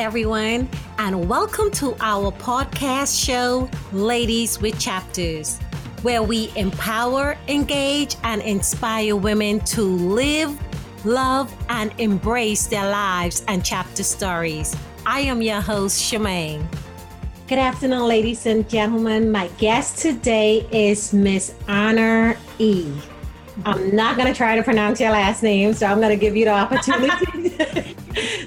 everyone, and welcome to our podcast show, Ladies with Chapters, where we empower, engage, and inspire women to live, love, and embrace their lives and chapter stories. I am your host, Shemaine. Good afternoon, ladies and gentlemen. My guest today is Miss Anna E. I'm not going to try to pronounce your last name, so I'm going to give you the opportunity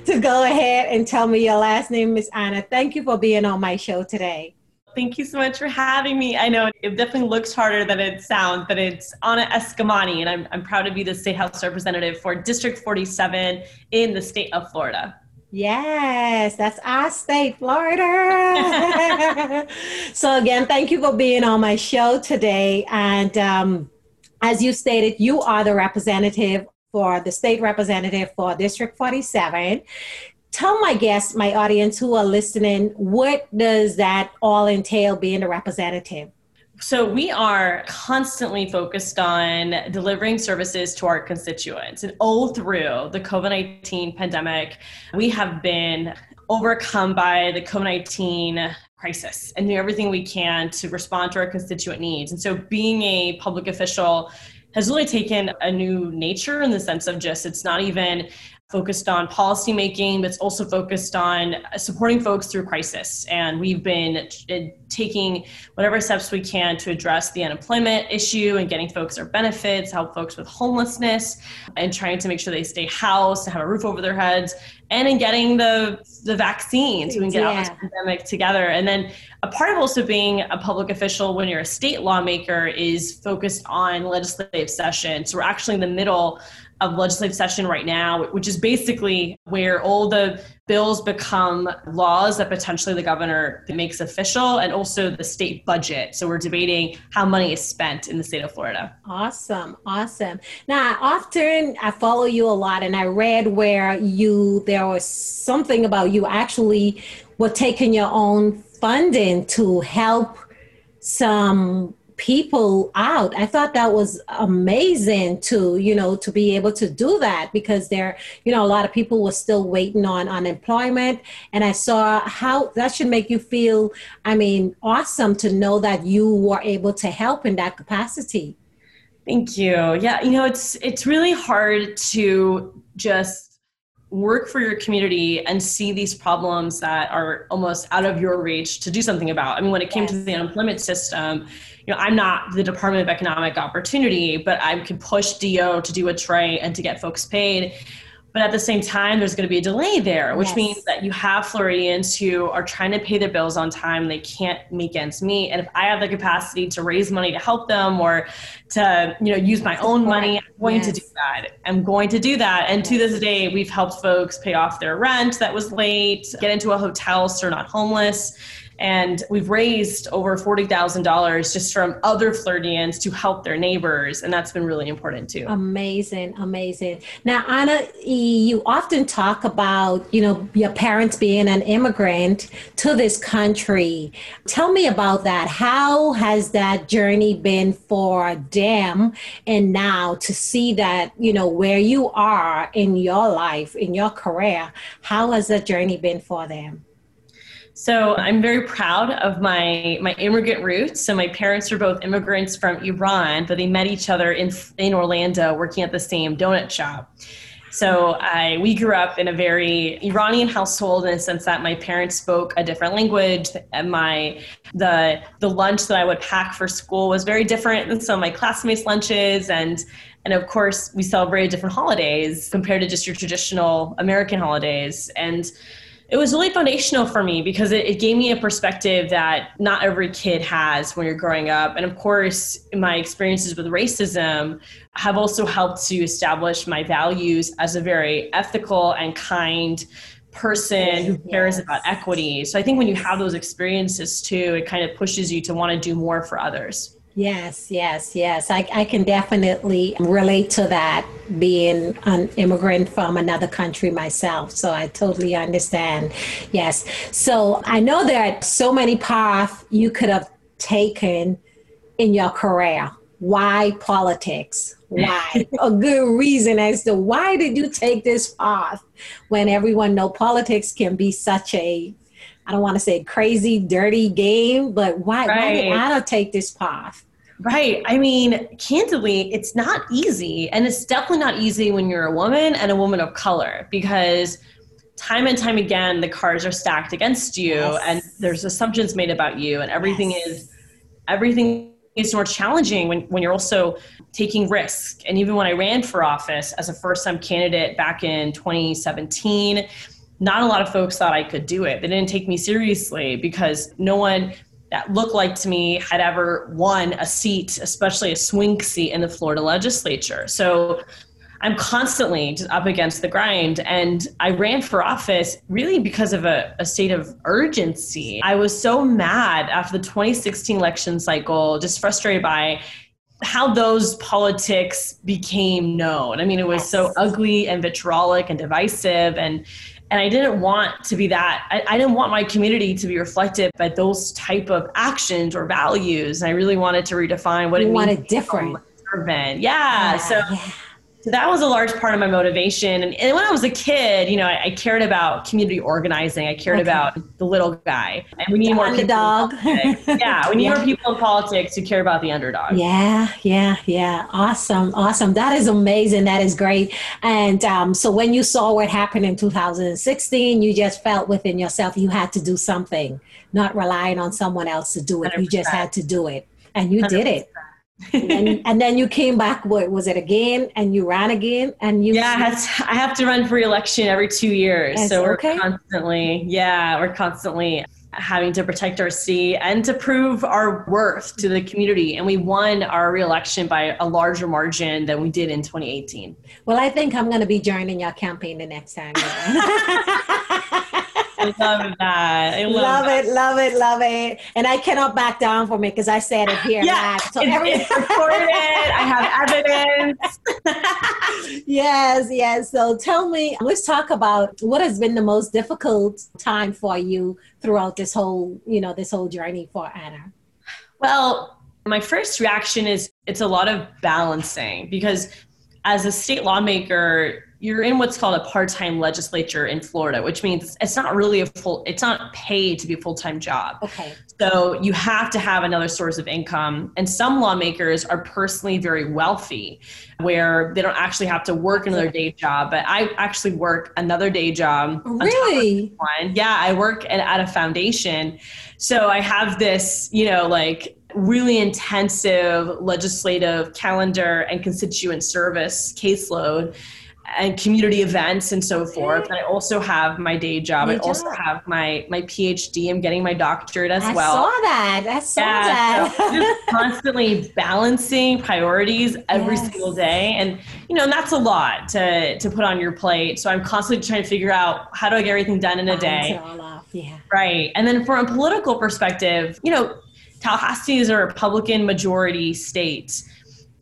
to go ahead and tell me your last name, Miss Anna. Thank you for being on my show today. Thank you so much for having me. I know it definitely looks harder than it sounds, but it's Anna Eskamani, and I'm, I'm proud to be the State House Representative for District 47 in the state of Florida. Yes, that's our state, Florida. so, again, thank you for being on my show today. And um, as you stated, you are the representative for the state representative for District 47. Tell my guests, my audience who are listening, what does that all entail being a representative? So, we are constantly focused on delivering services to our constituents. And all through the COVID 19 pandemic, we have been overcome by the COVID 19 crisis and do everything we can to respond to our constituent needs. And so, being a public official has really taken a new nature in the sense of just it's not even focused on policy making, but it's also focused on supporting folks through crisis. And we've been uh, taking whatever steps we can to address the unemployment issue and getting folks their benefits, help folks with homelessness, and trying to make sure they stay housed, to have a roof over their heads, and in getting the the vaccine so we can get yeah. out of this pandemic together. And then a part of also being a public official when you're a state lawmaker is focused on legislative session. So we're actually in the middle of legislative session right now, which is basically where all the bills become laws that potentially the governor makes official and also the state budget. So we're debating how money is spent in the state of Florida. Awesome. Awesome. Now, often I follow you a lot and I read where you, there was something about you actually were taking your own funding to help some people out. I thought that was amazing to, you know, to be able to do that because there, you know, a lot of people were still waiting on unemployment. And I saw how that should make you feel, I mean, awesome to know that you were able to help in that capacity. Thank you. Yeah, you know, it's it's really hard to just work for your community and see these problems that are almost out of your reach to do something about. I mean, when it came yes. to the unemployment system, you know, I'm not the Department of Economic Opportunity, but I can push DEO to do what's right and to get folks paid. But at the same time, there's going to be a delay there, which yes. means that you have Floridians who are trying to pay their bills on time. They can't make ends meet. And if I have the capacity to raise money to help them or to, you know, use my own money, I'm going yes. to do that. I'm going to do that. And to this day, we've helped folks pay off their rent that was late, get into a hotel so they're not homeless and we've raised over $40,000 just from other Floridians to help their neighbors. And that's been really important too. Amazing, amazing. Now, Anna, you often talk about, you know, your parents being an immigrant to this country. Tell me about that. How has that journey been for them? And now to see that, you know, where you are in your life, in your career, how has that journey been for them? So I'm very proud of my my immigrant roots. So my parents are both immigrants from Iran, but they met each other in in Orlando working at the same donut shop. So I we grew up in a very Iranian household in the sense that my parents spoke a different language. And my the the lunch that I would pack for school was very different than some of my classmates' lunches and and of course we celebrated different holidays compared to just your traditional American holidays. And it was really foundational for me because it, it, gave me a perspective that not every kid has when you're growing up. And of course, my experiences with racism have also helped to establish my values as a very ethical and kind person who cares yes. about equity. So I think when you have those experiences too, it kind of pushes you to want to do more for others. Yes, yes, yes. I, I can definitely relate to that being an immigrant from another country myself. So I totally understand. Yes. So I know there are so many paths you could have taken in your career why politics? Why? a good reason as to why did you take this path when everyone know politics can be such a I don't want to say crazy, dirty game, but why, right. why did Anna take this path? Right. I mean, candidly, it's not easy. And it's definitely not easy when you're a woman and a woman of color because time and time again, the cards are stacked against you yes. and there's assumptions made about you and everything yes. is, everything is more challenging when, when you're also taking risk. And even when I ran for office as a first time candidate back in 2017, not a lot of folks thought I could do it. They didn't take me seriously because no one that looked like to me had ever won a seat, especially a swing seat in the Florida legislature. So I'm constantly just up against the grind. And I ran for office really because of a, a, state of urgency. I was so mad after the 2016 election cycle, just frustrated by how those politics became known. I mean, it was so ugly and vitriolic and divisive. And and I didn't want to be that. I, I, didn't want my community to be reflected by those type of actions or values. And I really wanted to redefine what you it means wanted different. Yeah. yeah. So yeah. So that was a large part of my motivation. And, and when I was a kid, you know, I, I, cared about community organizing. I cared okay. about the little guy. And we need the more underdog. yeah, we need yeah. more people in politics who care about the underdog. Yeah, yeah, yeah. Awesome, awesome. That is amazing. That is great. And um, so when you saw what happened in 2016, you just felt within yourself you had to do something, not relying on someone else to do it. 100%. You just had to do it. And you 100%. did it and, then, and then you came back what was it again? And you ran again? And you yeah I, to, I have to run for election every two years. Yes, so we're okay. constantly yeah we're constantly having to protect our city and to prove our worth to the community. And we won our reelection by a larger margin than we did in 2018 well i think i'm going to be joining your campaign the next time I love that. I love, love that. it, love it, love it. And I cannot back down from it because I said it here. Yeah, so it's, every- it's recorded. I have evidence. yes, yes. So tell me, let's talk about what has been the most difficult time for you throughout this whole, you know, this whole journey for Anna. Well, my first reaction is it's a lot of balancing because as a state lawmaker, you're in what's called a part-time legislature in Florida, which means it's not really a full it's not paid to be a full-time job. Okay. So you have to have another source of income. And some lawmakers are personally very wealthy where they don't actually have to work another day job, but I actually work another day job. Really? One. Yeah, I work at, at a foundation. So I have this, you know, like really intensive legislative calendar and constituent service caseload and community events and so forth. And I also have my day job. Day I also have my my PhD. I'm getting my doctorate as I well. I saw that. I saw yeah, that. So just constantly balancing priorities every yes. single day, and you know, and that's a lot to to put on your plate. So I'm constantly trying to figure out how do I get everything done in a day. Yeah. Right. And then from a political perspective, you know, Tallahassee is a Republican majority state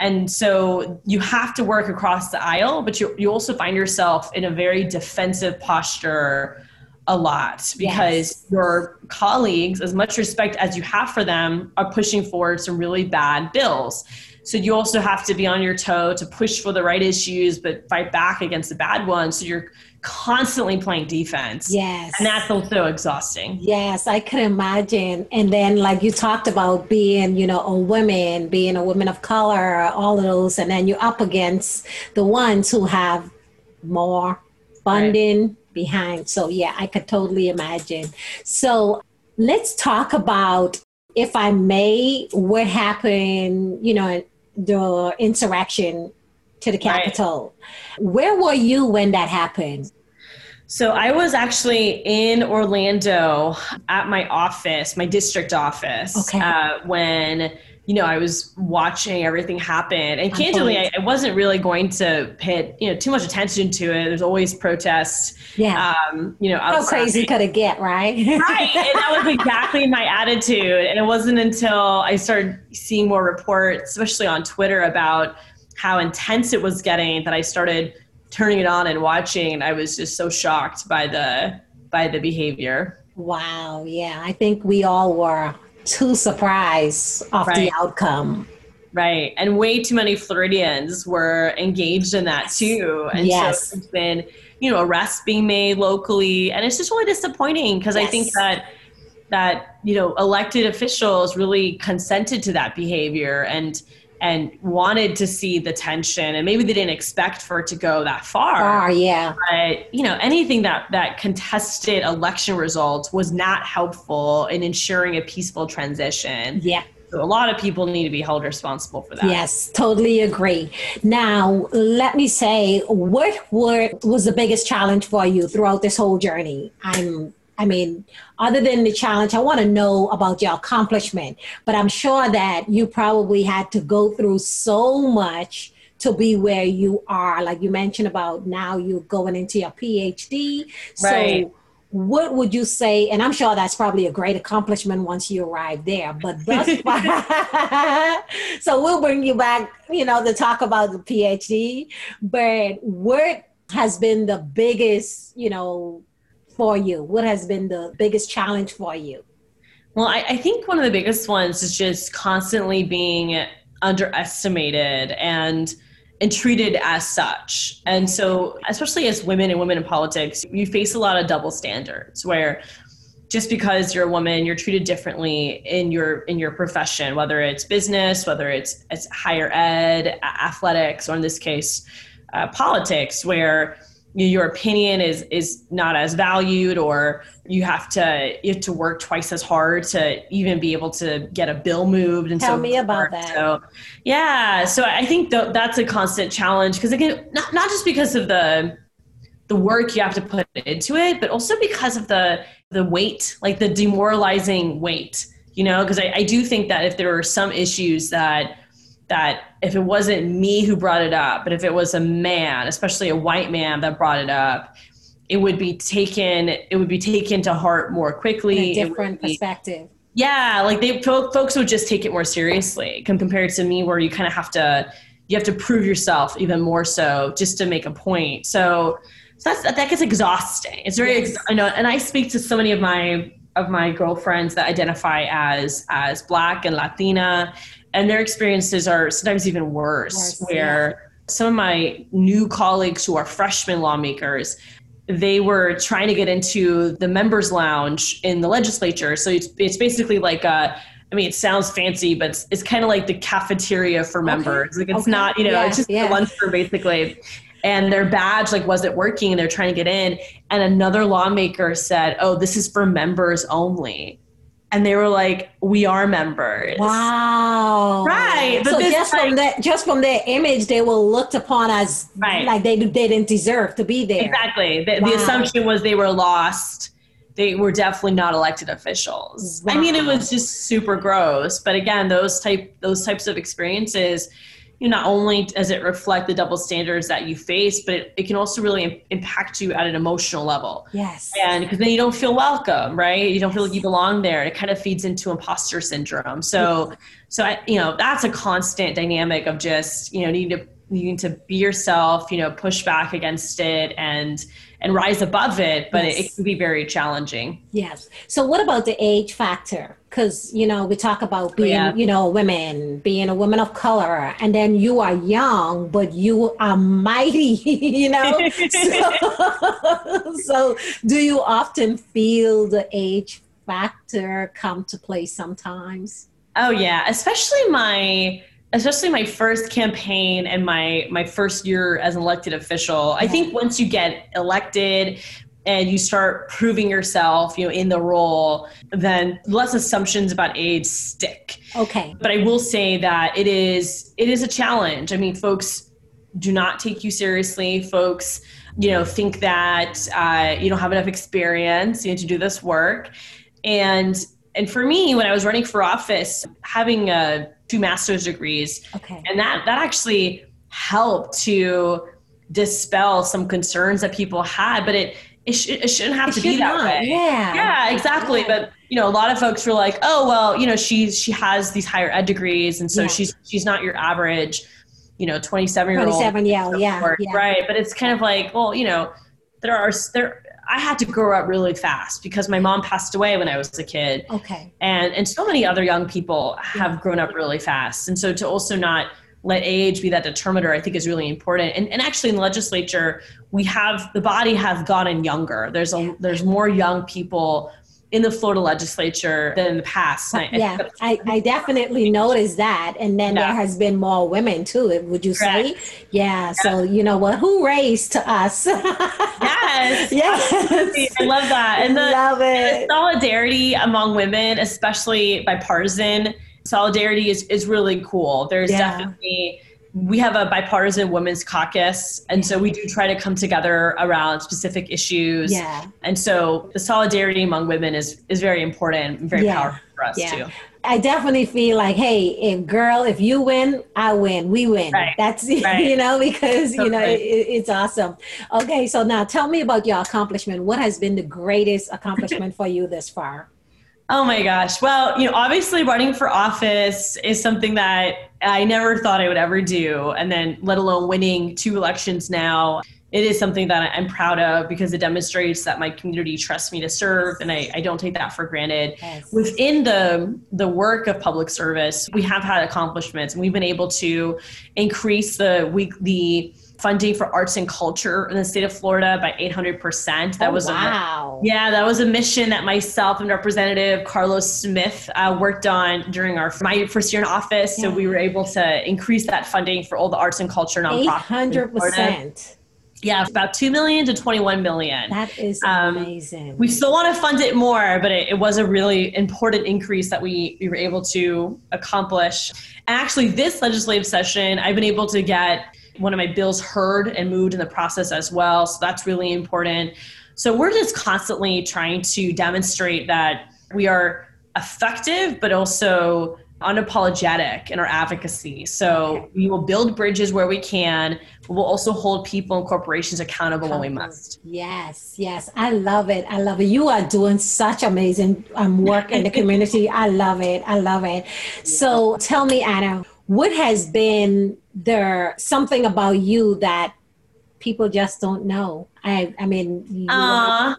and so you have to work across the aisle but you, you also find yourself in a very defensive posture a lot because yes. your colleagues as much respect as you have for them are pushing forward some really bad bills so you also have to be on your toe to push for the right issues but fight back against the bad ones so you're constantly playing defense. Yes. And that's also exhausting. Yes, I could imagine. And then like you talked about being, you know, a woman, being a woman of color, all of those, and then you're up against the ones who have more funding right. behind. So yeah, I could totally imagine. So let's talk about if I may, what happened, you know, the insurrection to the Capitol. Right. Where were you when that happened? So I was actually in Orlando at my office, my district office, okay. uh, when you know I was watching everything happen. And candidly, I, I, wasn't really going to pay you know too much attention to it. There's always protests. Yeah. Um, you know, outside. how crazy could it get, right? right. And that was exactly my attitude. And it wasn't until I started seeing more reports, especially on Twitter, about how intense it was getting that I started turning it on and watching and I was just so shocked by the by the behavior. Wow, yeah. I think we all were too surprised of right. the outcome. Right. And way too many Floridians were engaged in that too. And yes. so it's been, you know, arrests being made locally. And it's just really disappointing because yes. I think that that, you know, elected officials really consented to that behavior and and wanted to see the tension and maybe they didn't expect for it to go that far. Far, yeah. But you know, anything that that contested election results was not helpful in ensuring a peaceful transition. Yeah. So a lot of people need to be held responsible for that. Yes, totally agree. Now, let me say, what were, was the biggest challenge for you throughout this whole journey? I'm I mean, other than the challenge, I want to know about your accomplishment. But I'm sure that you probably had to go through so much to be where you are. Like you mentioned about now you're going into your PhD. Right. So what would you say and i'm sure that's probably a great accomplishment once you arrive there but thus far so we'll bring you back you know to talk about the phd but what has been the biggest you know for you what has been the biggest challenge for you well I, I think one of the biggest ones is just constantly being underestimated and and treated as such. And so, especially as women and women in politics, you face a lot of double standards where just because you're a woman, you're treated differently in your in your profession, whether it's business, whether it's it's higher ed, athletics, or in this case, uh, politics, where your opinion is is not as valued or you have to you have to work twice as hard to even be able to get a bill moved and tell so me about that. So yeah so i think th- that's a constant challenge because again not, not just because of the the work you have to put into it but also because of the the weight like the demoralizing weight you know because I, I do think that if there are some issues that that if it wasn't me who brought it up, but if it was a man, especially a white man that brought it up, it would be taken it would be taken to heart more quickly. In a different be, perspective. Yeah, like they folks would just take it more seriously compared to me, where you kind of have to you have to prove yourself even more so just to make a point. So, so that's that gets exhausting. It's very yes. I know, and I speak to so many of my of my girlfriends that identify as as black and Latina and their experiences are sometimes even worse where yeah. some of my new colleagues who are freshman lawmakers they were trying to get into the members lounge in the legislature so it's, it's basically like a I mean, it sounds fancy, but it's, it's kind of like the cafeteria for members. Okay. Like it's okay. not, you know, yeah, it's just yeah. the lunchroom basically. And their badge like wasn't working, and they're trying to get in. And another lawmaker said, "Oh, this is for members only." And they were like, "We are members." Wow! Right. But so just like, from that, just from their image, they were looked upon as right. like they they didn't deserve to be there. Exactly. The, wow. the assumption was they were lost. They were definitely not elected officials. Wow. I mean, it was just super gross. But again, those type those types of experiences you know, not only does it reflect the double standards that you face, but it, it can also really impact you at an emotional level. Yes. And because then you don't feel welcome, right? You don't feel like you belong there. It kind of feeds into imposter syndrome. So, so I, you know, that's a constant dynamic of just, you know, needing to, needing to be yourself, you know, push back against it and, and rise above it, but yes. it, it, can be very challenging. Yes. So what about the age factor? Because you know we talk about oh, being, yeah. you know, women, being a woman of color, and then you are young, but you are mighty, you know. so, so, do you often feel the age factor come to play sometimes? Oh yeah, especially my especially my first campaign and my my first year as an elected official i think once you get elected and you start proving yourself you know in the role then less assumptions about age stick. Okay. But i will say that it is it is a challenge. I mean folks do not take you seriously. Folks you know think that uh, you don't have enough experience you need to do this work. And and for me when i was running for office having a two master's degrees. Okay. And that that actually helped to dispel some concerns that people had, but it it, sh- it shouldn't have it to should be that not. way. Yeah. Yeah, exactly. Yeah. But you know, a lot of folks were like, "Oh, well, you know, she's she has these higher ed degrees, and so yeah. she's she's not your average, you know, twenty seven year old." Twenty seven, yeah, yeah, yeah, right. But it's kind of like, well, you know, there are there I had to grow up really fast because my mom passed away when I was a kid. Okay. And and so many other young people have grown up really fast. And so to also not let age be that determiner, I think is really important. And, and actually in the legislature, we have the body has gotten younger. There's a there's more young people in the Florida legislature than in the past. yeah, I, I definitely noticed that. And then yeah. there has been more women too, would you say? Yeah, yeah. So, you know what? Who raised to us? yes. yes. I love that. And the, love it. The solidarity among women, especially bipartisan solidarity, is, is really cool. There's yeah. definitely we have a bipartisan women's caucus and so we do try to come together around specific issues yeah and so the solidarity among women is is very important and very yeah. powerful for us yeah. too I definitely feel like, hey, if girl, if you win, I win. We win. Right. That's right. you know because you know it, it's awesome. Okay, so now tell me about your accomplishment. What has been the greatest accomplishment for you this far? Oh my gosh. Well, you know, obviously running for office is something that I never thought I would ever do. And then, let alone winning two elections now, it is something that I'm proud of because it demonstrates that my community trusts me to serve. And I, I don't take that for granted. Yes. Within the, the work of public service, we have had accomplishments and we've been able to increase the week, the funding for arts and culture in the state of Florida by 800%. That oh, was wow. A, yeah, that was a mission that myself and Representative Carlos Smith uh, worked on during our my first year in office. Yeah. So we were able to increase that funding for all the arts and culture nonprofits. 800%. Yeah, about 2 million to 21 million. That is um, amazing. We still want to fund it more, but it, it, was a really important increase that we, we were able to accomplish. And actually, this legislative session, I've been able to get one of my bills heard and moved in the process as well. So that's really important. So we're just constantly trying to demonstrate that we are effective, but also unapologetic in our advocacy. So we will build bridges where we can, but we'll also hold people and corporations accountable when we must. Yes, yes. I love it. I love it. You are doing such amazing um, work in the community. I love it. I love it. So tell me, Anna, what has been there something about you that people just don't know? I I mean, uh,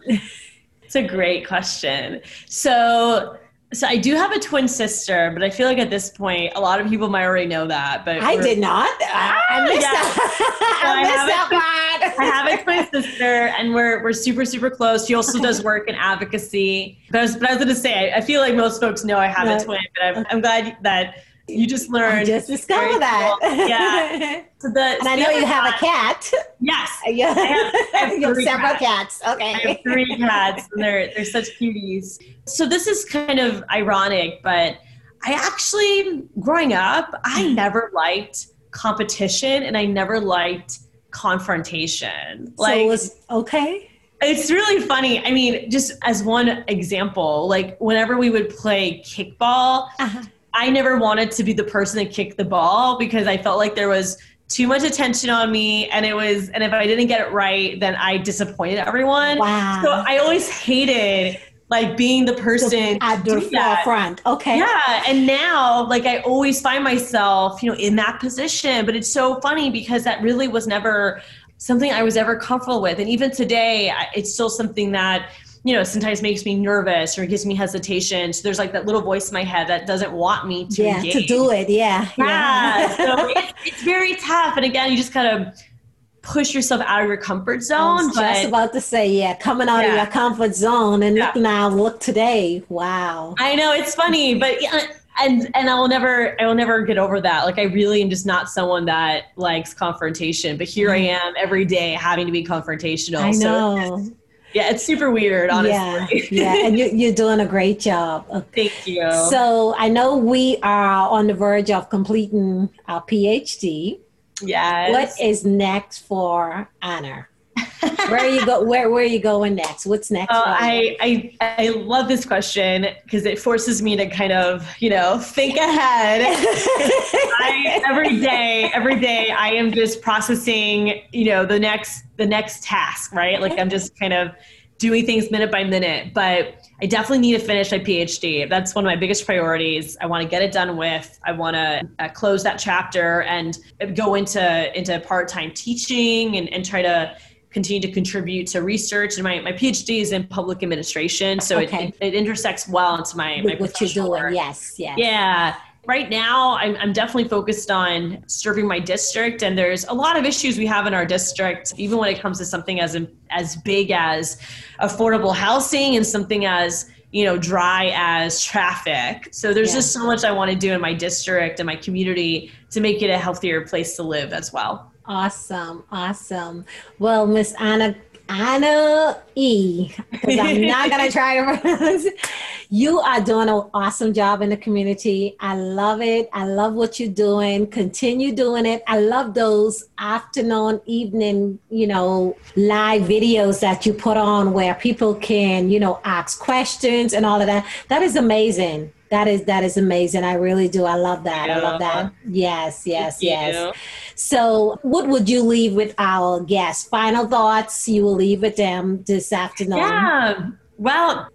it's a great question. So so I do have a twin sister, but I feel like at this point, a lot of people might already know that. But I did not. I, I missed yeah. that. I, I missed that. I have a twin sister, and we're we're super super close. She also does work in advocacy. But I was, but I was going to say, I, I, feel like most folks know I have a twin, but I'm, I'm glad that you just learned. I just discovered that. Yeah. So the, and I know you have a cat. Yes. Yeah. I have, I have you have several cats. cats. Okay. I have three cats, and they're they're such cuties. So this is kind of ironic, but I actually, growing up, I mm. never liked competition, and I never liked confrontation. Like, so it was okay. It's really funny. I mean, just as one example, like whenever we would play kickball, uh-huh. I never wanted to be the person that kicked the ball because I felt like there was too much attention on me and it was and if I didn't get it right then I disappointed everyone. Wow. So I always hated like being the person at the forefront. Okay. Yeah. And now like I always find myself, you know, in that position. But it's so funny because that really was never something I was ever comfortable with. And even today, it's still something that you know, sometimes makes me nervous or gives me hesitation. So there's like that little voice in my head that doesn't want me to yeah, engage. to do it. Yeah. Yeah. yeah. so it's, it's very tough. And again, you just kind of push yourself out of your comfort zone. I was just about to say, yeah, coming out yeah. of your comfort zone and yeah. look now, look today. Wow. I know it's funny, but yeah, and and I will never I will never get over that. Like I really am just not someone that likes confrontation. But here I mm. am every day having to be confrontational. I know. So yeah, it's super weird, honestly. Yeah, yeah. and you're, you're doing a great job. Thank you. So I know we are on the verge of completing our PhD. Yes. What is next for Anna? Where are you go? Where Where are you going next? What's next? Oh, I, I I love this question because it forces me to kind of you know think ahead. I, every day, every day, I am just processing you know the next the next task, right? Like I'm just kind of doing things minute by minute, but. I definitely need to finish my PhD. That's one of my biggest priorities. I want to get it done with. I want to uh, close that chapter and go into into part time teaching and, and try to continue to contribute to research. And my, my PhD is in public administration. So okay. it, it, it, intersects well into my, my what you're doing. Work. Yes, yes. Yeah right now I'm, I'm, definitely focused on serving my district and there's a lot of issues we have in our district even when it comes to something as as big as affordable housing and something as you know dry as traffic so there's yeah. just so much i want to do in my district and my community to make it a healthier place to live as well awesome awesome well miss anna Anna E, because I'm not to try to pronounce. You are doing an awesome job in the community. I love it. I love what you're doing. Continue doing it. I love those afternoon, evening, you know, live videos that you put on where people can, you know, ask questions and all of that. That is amazing. That is that is amazing. I really do. I love that. Yeah. I love that. Yes, yes, yes. So, what would you leave with our guests? Final thoughts you will leave with them this afternoon. Yeah. Well,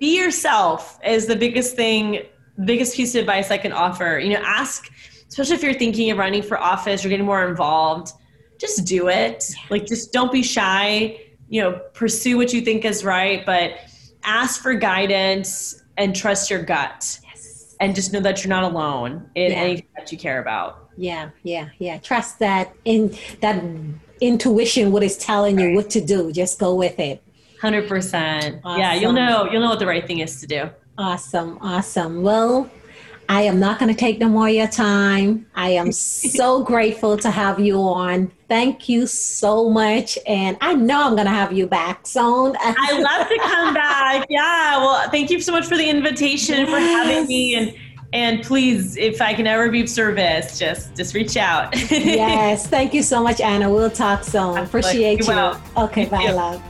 be yourself is the biggest thing, biggest piece of advice I can offer. You know, ask, especially if you're thinking of running for office or getting more involved, just do it. Like, just don't be shy. You know, pursue what you think is right, but ask for guidance and trust your gut. Yes. And just know that you're not alone in yeah. anything that you care about. Yeah, yeah, yeah. Trust that in that intuition what is telling you what to do. Just go with it. 100%. Awesome. Yeah, you'll know you'll know what the right thing is to do. Awesome. Awesome. Well, I am not going to take no more of your time. I am so grateful to have you on. Thank you so much. And I know I'm going to have you back soon. I love to come back. Yeah. Well, thank you so much for the invitation yes. for having me. And and please, if I can ever be of service, just just reach out. yes. Thank you so much, Anna. We'll talk soon. Appreciate you. you. Okay. Bye, love.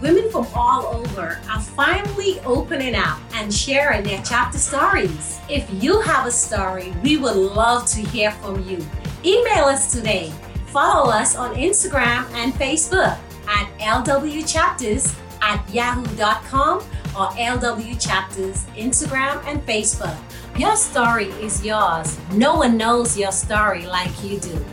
Women from all over are finally opening up and sharing their chapter stories. If you have a story, we would love to hear from you. Email us today. Follow us on Instagram and Facebook at lwchapters at yahoo.com or lwchapters Instagram and Facebook. Your story is yours. No one knows your story like you do.